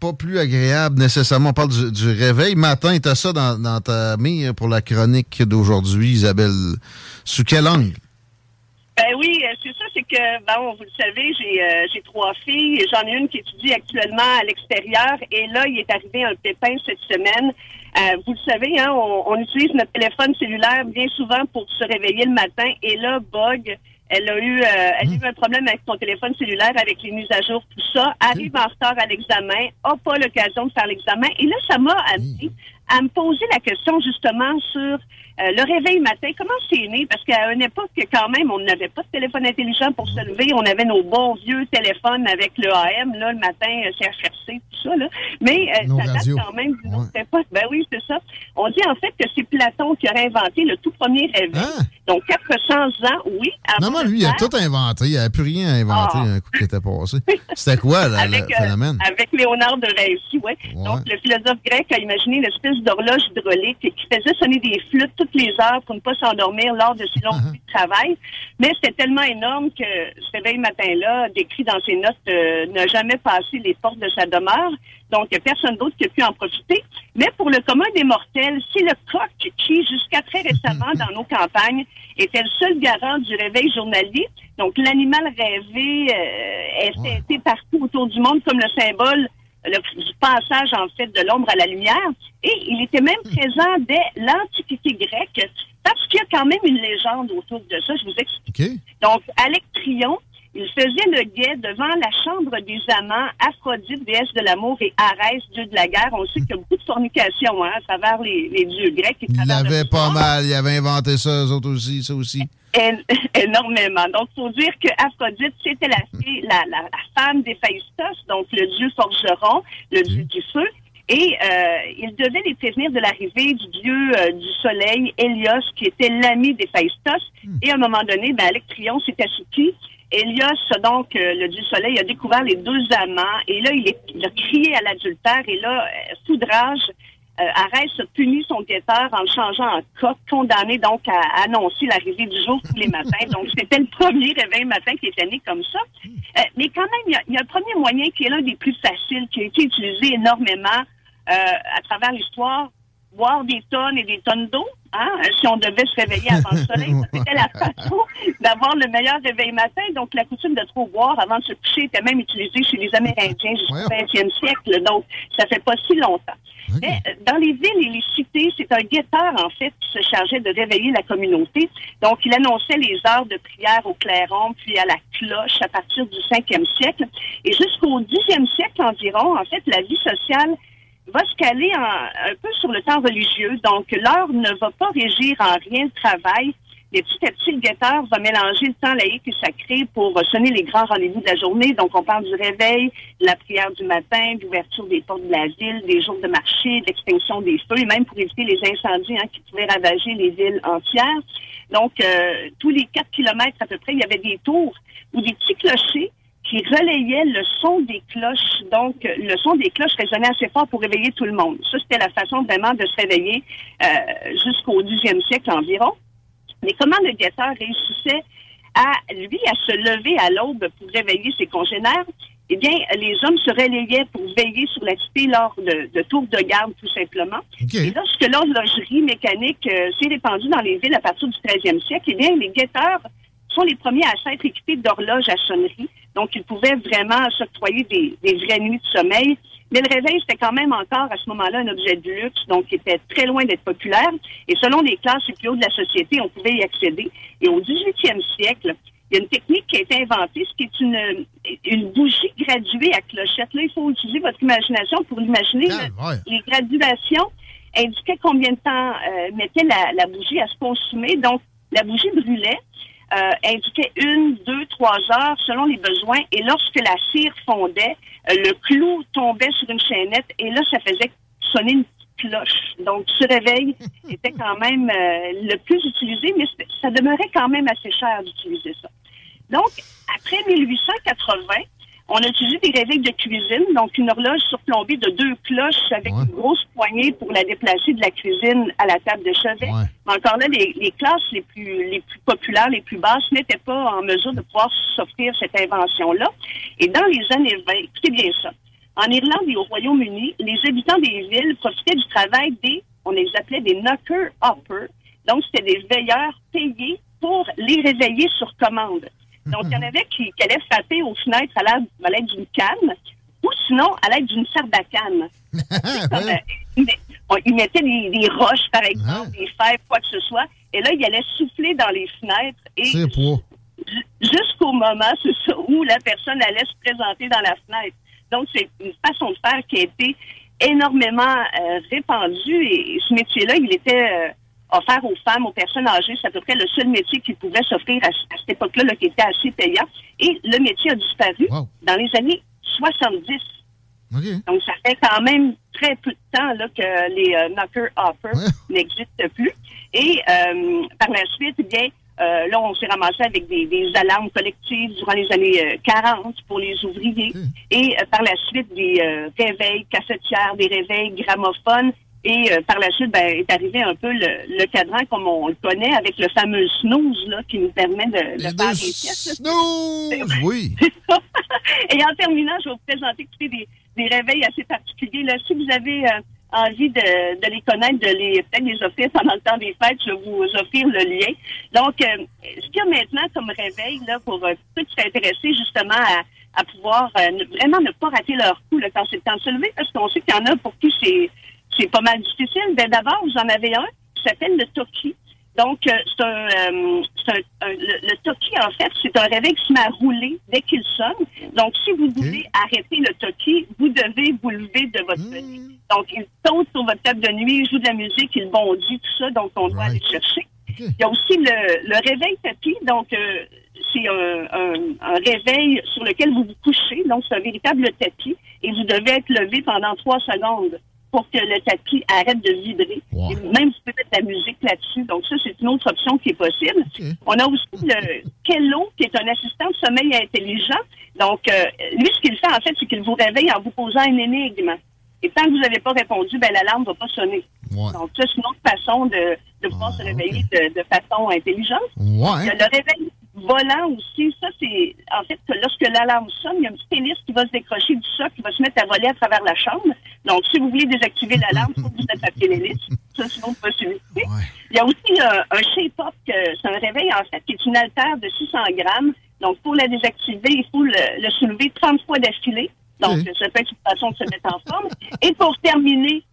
Pas plus agréable nécessairement. On parle du, réveil. Matin, tu as ça dans, ta mire pour la chronique d'aujourd'hui, Isabelle. Sous quel angle? Ben oui, euh, c'est ça, c'est que, bon, vous le savez, j'ai euh, trois filles j'en ai une qui étudie actuellement à l'extérieur et là, il est arrivé un pépin cette semaine. Euh, vous le savez, hein, on, on utilise notre téléphone cellulaire bien souvent pour se réveiller le matin et là, bug, elle a eu, euh, elle a eu un problème avec son téléphone cellulaire, avec les mises à jour, tout ça, arrive en retard à l'examen, a pas l'occasion de faire l'examen. Et là, ça m'a amené à me poser la question justement sur euh, le réveil matin, comment c'est né? Parce qu'à une époque, quand même, on n'avait pas de téléphone intelligent pour se lever. On avait nos bons vieux téléphones avec le AM, là, le matin, euh, CHRC, tout ça, là. Mais euh, ça date quand même d'une autre époque. Ben oui, c'est ça. On dit en fait que c'est Platon qui aurait inventé le tout premier réveil. Hein? Donc, 400 ans, oui. Non, de lui, il a tout inventé. Il n'avait plus rien à inventer Ah. un coup qui était passé. C'était quoi, là, avec, le euh, phénomène? avec Léonard de Vinci, oui. Ouais. Donc, le philosophe grec a imaginé une espèce d'horloge hydraulique qui faisait sonner des flûtes toutes les heures pour ne pas s'endormir lors de ses longues nuits de travail. Mais c'était tellement énorme que ce réveil matin-là, décrit dans ses notes, euh, n'a jamais passé les portes de sa demeure. Donc, personne d'autre qui a pu en profiter. Mais pour le commun des mortels, c'est le coq qui, jusqu'à très récemment, dans nos campagnes, était le seul garant du réveil journalier. Donc, l'animal rêvé euh, est fêté partout autour du monde comme le symbole le- du passage, en fait, de l'ombre à la lumière. Et il était même présent dès l'Antiquité grecque, parce qu'il y a quand même une légende autour de ça. Je vous explique. OK. Donc, Alectrion, il faisait le guet devant la chambre des amants, Aphrodite, déesse de l'amour, et Arès, dieu de la guerre. On sait qu'il y a beaucoup de fornication hein, à travers les, les dieux grecs. Il l'avait le pas mal. Il avait inventé ça, eux autres aussi, ça aussi. En- énormément. Donc, faut dire que Aphrodite, c'était la, fille- la, la, la femme d'Héphaïstos, donc le dieu forgeron, le dieu du feu. Et euh, il devait les prévenir de l'arrivée du dieu euh, du soleil, Hélios, qui était l'ami d'Héphaïstos. Et à un moment donné, ben, Alectrion s'est assoupi. Hélios, donc, euh, le dieu soleil, a découvert les deux amants. Et là, il, est- il a crié à l'adultère. Et là, euh, foudrage, euh, Arès a puni son guetteur en le changeant en coq, condamné donc à annoncer l'arrivée du jour tous les matins. Donc, c'était le premier réveil matin qui était né comme ça. Euh, mais quand même, il y, a, il y a un premier moyen qui est l'un des plus faciles, qui a été utilisé énormément euh, à travers l'histoire. Boire des tonnes et des tonnes d'eau. Hein, si on devait se réveiller avant le soleil, c'était la façon d'avoir le meilleur réveil matin. Donc, la coutume de trop boire avant de se coucher était même utilisée chez les Amérindiens jusqu'au 20e siècle. Donc, ça fait pas si longtemps. Mais euh, dans les villes et les cités, c'est un guetteur, en fait, qui se chargeait de réveiller la communauté. Donc, il annonçait les heures de prière au clairon, puis à la cloche à partir du 5e siècle. Et jusqu'au 10e siècle environ, en fait, la vie sociale va se caler un peu sur le temps religieux. Donc, l'heure ne va pas régir en rien le travail. Mais petit à petit, le guetteur va mélanger le temps laïque et sacré pour sonner les grands rendez-vous de la journée. Donc, on parle du réveil, de la prière du matin, de l'ouverture des portes de la ville, des jours de marché, de l'extinction des feux, et même pour éviter les incendies hein, qui pouvaient ravager les villes entières. Donc, euh, tous les quatre kilomètres à peu près, il y avait des tours ou des petits clochers qui relayait le son des cloches. Donc, le son des cloches résonnait assez fort pour réveiller tout le monde. Ça, c'était la façon vraiment de se réveiller euh, jusqu'au 10e siècle environ. Mais comment le guetteur réussissait à, lui, à se lever à l'aube pour réveiller ses congénères? Eh bien, les hommes se relayaient pour veiller sur la cité lors de, tours de garde, tout simplement. Et lorsque l'horlogerie mécanique euh, s'est répandue dans les villes à partir du 13e siècle, eh bien, les guetteurs sont les premiers à s'être équipés d'horloges à sonnerie. Donc, ils pouvaient vraiment s'octroyer des, des vraies nuits de sommeil. Mais le réveil, c'était quand même encore à ce moment-là un objet de luxe, donc il était très loin d'être populaire. Et selon les classes les plus hautes de la société, on pouvait y accéder. Et au 18e siècle, il y a une technique qui a été inventée, ce qui est une, une bougie graduée à clochette. Là, il faut utiliser votre imagination pour l'imaginer. Ah, les graduations indiquaient combien de temps euh, mettait la, la bougie à se consumer. Donc, la bougie brûlait euh, indiquait une, deux, trois heures selon les besoins. Et lorsque la cire fondait, euh, le clou tombait sur une chaînette et là, ça faisait sonner une cloche. Donc, ce réveil était quand même euh, le plus utilisé, mais ça demeurait quand même assez cher d'utiliser ça. Donc, après 1880, on a utilisé des réveils de cuisine, donc une horloge surplombée de deux cloches avec une grosse poignée pour la déplacer de la cuisine à la table de chevet. Mais encore là, les, classes les plus les plus populaires, les plus basses, n'étaient pas en mesure de pouvoir s'offrir cette invention-là. Et dans les années 20, écoutez bien ça, en Irlande et au Royaume-Uni, les habitants des villes profitaient du travail des, on les appelait des knocker uppers. Donc, c'était des veilleurs payés pour les réveiller sur commande. Donc, il y en avait qui, allaient frapper aux fenêtres à l'aide d'une canne ou sinon à l'aide d'une sarbacane. Euh, ils mettaient des, roches, par exemple, des fèves, quoi que ce soit, et là, ils allaient souffler dans les fenêtres. et Jusqu'au moment, ça, où la personne allait se présenter dans la fenêtre. Donc, c'est une façon de faire qui a été énormément euh, répandue et, ce métier-là, il était... Euh, offert aux femmes, aux personnes âgées. C'est à peu près le seul métier qui pouvait s'offrir à, cette époque-là, qui était assez payant. Et le métier a disparu dans les années 70. Donc, ça fait quand même très peu de temps là, que les euh, knocker offers n'existent plus. Et euh, par la suite, eh bien, euh, là, on s'est ramassé avec des, alarmes collectives durant les années 40 pour les ouvriers. Et par la suite, des réveils cassetières, des réveils gramophones et euh, par la suite, ben, est arrivé un peu le, cadran comme on le connaît avec le fameux snooze là, qui nous permet de, de faire des pièces. Snooze, oui. Et en terminant, je vais vous présenter des, des réveils assez particuliers. Là, si vous avez euh, envie de, de, les connaître, de les peut-être les offrir pendant le temps des fêtes, je vais vous offrir le lien. Donc, euh, ce qu'il y a maintenant comme réveil là, pour euh, ceux qui s'intéressent justement à, à pouvoir vraiment ne pas rater leur coup là, quand c'est le temps de se lever, parce qu'on sait qu'il y en a pour qui c'est c'est pas mal difficile. Ben, d'abord, vous en avez un qui s'appelle le Toki. Donc, euh, c'est un, euh, le, Toki, en fait, c'est un réveil qui se met à rouler dès qu'il sonne. Donc, si vous voulez arrêter le Toki, vous devez vous lever de votre mmh. lit. Donc, il saute sur votre table de nuit, il joue de la musique, il bondit, tout ça. Donc, on doit aller chercher. Il y a aussi le, le réveil tapis. Donc, euh, c'est un, un, un, réveil sur lequel vous vous couchez. Donc, c'est un véritable tapis. Et vous devez être levé pendant trois secondes pour que le tapis arrête de vibrer. même si vous pouvez mettre de la musique là-dessus. Donc ça, c'est une autre option qui est possible. On a aussi le Kello, qui est un assistant de sommeil intelligent. Donc, euh, lui, ce qu'il fait, en fait, c'est qu'il vous réveille en vous posant une énigme. Et tant que vous n'avez pas répondu, ben l'alarme ne va pas sonner. Donc, ça, c'est une autre façon de, de pouvoir se ah, réveiller de, façon intelligente. Il y a le réveil volant aussi. Ça, c'est en fait lorsque l'alarme sonne, il y a une petite hélice qui va se décrocher du socle, qui va se mettre à voler à travers la chambre. Donc, si vous voulez désactiver l'alarme, il faut que vous attrapiez l'hélice. Ça, c'est une autre possibilité. Il y a aussi euh, un shape-up, c'est un réveil, en fait, qui est une altère de 600 grammes. Donc, pour la désactiver, il faut le, soulever 30 fois d'affilée. Donc, ça peut être une façon de se mettre en forme. Et pour terminer,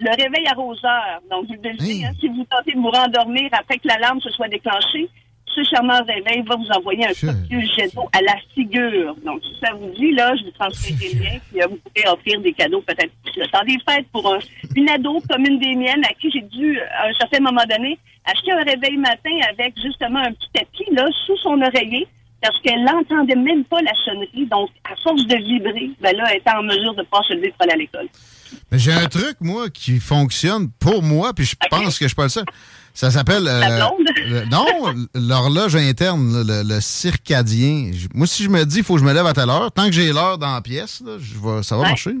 le réveil arroseur. Donc, vous devez, hein, si vous tentez de vous rendormir après que l'alarme se soit déclenchée, ce charmant réveil va vous envoyer un copieux jet d'eau à la figure. Donc, si ça vous dit, là, je vous transfère des liens, puis euh, vous pouvez offrir des cadeaux peut-être le temps des fêtes pour un, une ado comme une des miennes à qui j'ai dû, à un certain moment donné, acheter un réveil matin avec justement un petit tapis, là, sous son oreiller, parce qu'elle n'entendait même pas la sonnerie. Donc, à force de vibrer, ben là, elle était en mesure de ne pas se lever pour aller à l'école. Mais j'ai un truc, moi, qui fonctionne pour moi, puis je pense que je suis pas le seul. Ça s'appelle. Euh, non, l'horloge interne, le, circadien. Moi, si je me dis, il faut que je me lève à telle heure, tant que j'ai l'heure dans la pièce, je ça va marcher.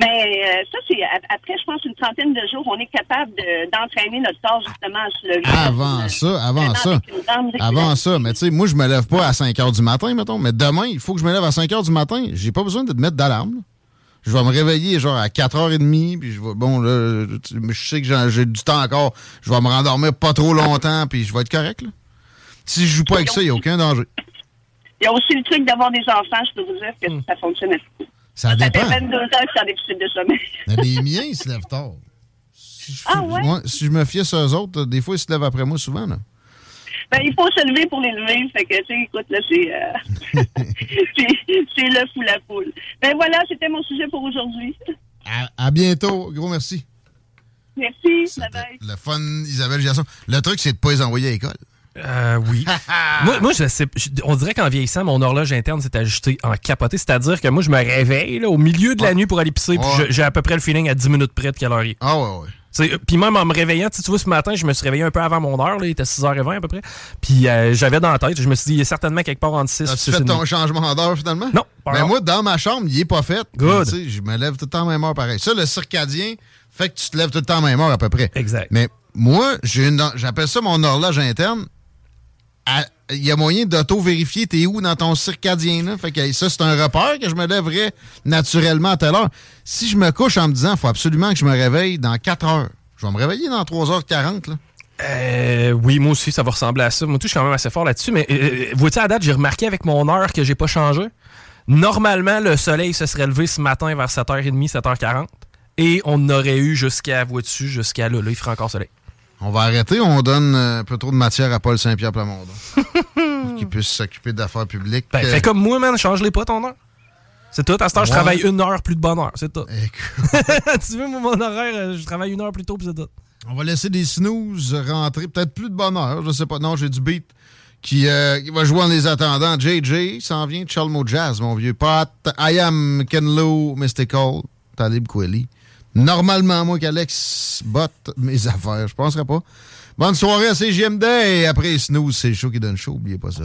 Mais euh, ça, c'est après, je pense, une trentaine de jours, on est capable d'entraîner notre corps justement à se lever. Avant ça, avant ça. Avant ça. Mais tu sais, moi, je me lève pas à 5 heures du matin, mettons. Mais demain, il faut que je me lève à 5 heures du matin. J'ai pas besoin de te mettre d'alarme je vais me réveiller genre à 4h30, puis je vais, bon, là, je sais que j'ai du temps encore, je vais me rendormir pas trop longtemps, puis je vais être correct, là. Si je joue pas avec ça, il n'y a aucun danger. Il y a aussi le truc d'avoir des enfants, je peux vous dire que hmm. ça fonctionne Ça dépend. Ça fait 22 ans que je suis en déficit de sommeil. Mais les miens, ils se lèvent tard. ah ouais? si je me fiais sur eux autres, des fois, ils se lèvent après moi souvent, là. Ben, il faut se lever pour les lever. Fait que, tu sais, écoute, là, c'est, euh, c'est, le fou la poule. Ben voilà, c'était mon sujet pour aujourd'hui. À, bientôt. Gros merci. Merci. Le fun, Isabelle Giasson. Le truc, c'est de ne pas les envoyer à l'école. Euh, oui. moi, moi je sais, on dirait qu'en vieillissant, mon horloge interne s'est ajustée en capoté. C'est-à-dire que moi, je me réveille là, au milieu de la nuit pour aller pisser, puis j'ai à peu près le feeling à 10 minutes près de quelle heure il est. Ah ouais, ouais. Puis même en me réveillant, tu vois, ce matin, je me suis réveillé un peu avant mon heure, là, il était 6h20 à peu près. Puis euh, j'avais dans la tête, je me suis dit, il est certainement quelque part entre 6 As-tu fait ton changement d'heure finalement? Non. Mais ben, moi, dans ma chambre, il est pas fait. Good. je me lève tout le temps à même heure pareil. Ça, le circadien fait que tu te lèves tout le temps à même heure à peu près. Exact. Mais moi, j'appelle ça mon horloge interne il y a moyen d'auto-vérifier t'es où dans ton circadien. Là. Fait que ça, c'est un repère que je me lèverais naturellement à telle heure. Si je me couche en me disant, faut absolument que je me réveille dans 4 heures, je vais me réveiller dans 3h40. Là. Euh, oui, moi aussi, ça va ressembler à ça. Moi, tout, je suis quand même assez fort là-dessus. Mais euh, euh vois-tu, à date, j'ai remarqué avec mon heure que j'ai pas changé? Normalement, le soleil se serait levé ce matin vers 7h30, 7h40. Et on aurait eu jusqu'à, vois-tu, jusqu'à là. Là, il ferait encore soleil. On va arrêter, on donne euh, un peu trop de matière à Paul Saint-Pierre Plamondon. pour qu'il puisse s'occuper d'affaires publiques. Ben, fais comme moi, man, change-les pas ton heure. C'est tout. À ce temps, je travaille une heure plus de bonne heure. C'est tout. tu veux, mon horaire, euh, je travaille une heure plus tôt, puis c'est tout. On va laisser des snooze rentrer. Peut-être plus de bonne heure. Je sais pas. Non, j'ai du beat qui, euh, va jouer en les attendant. JJ s'en vient de Chalmo Jazz, mon vieux pote. I am Ken Lo, Mystical, Talib Kweli. Normalement, moi qu'Alex botte mes affaires. Je penserais pas. Bonne soirée à CGMD et après Snooze, c'est show qui donne chaud. Oubliez pas ça.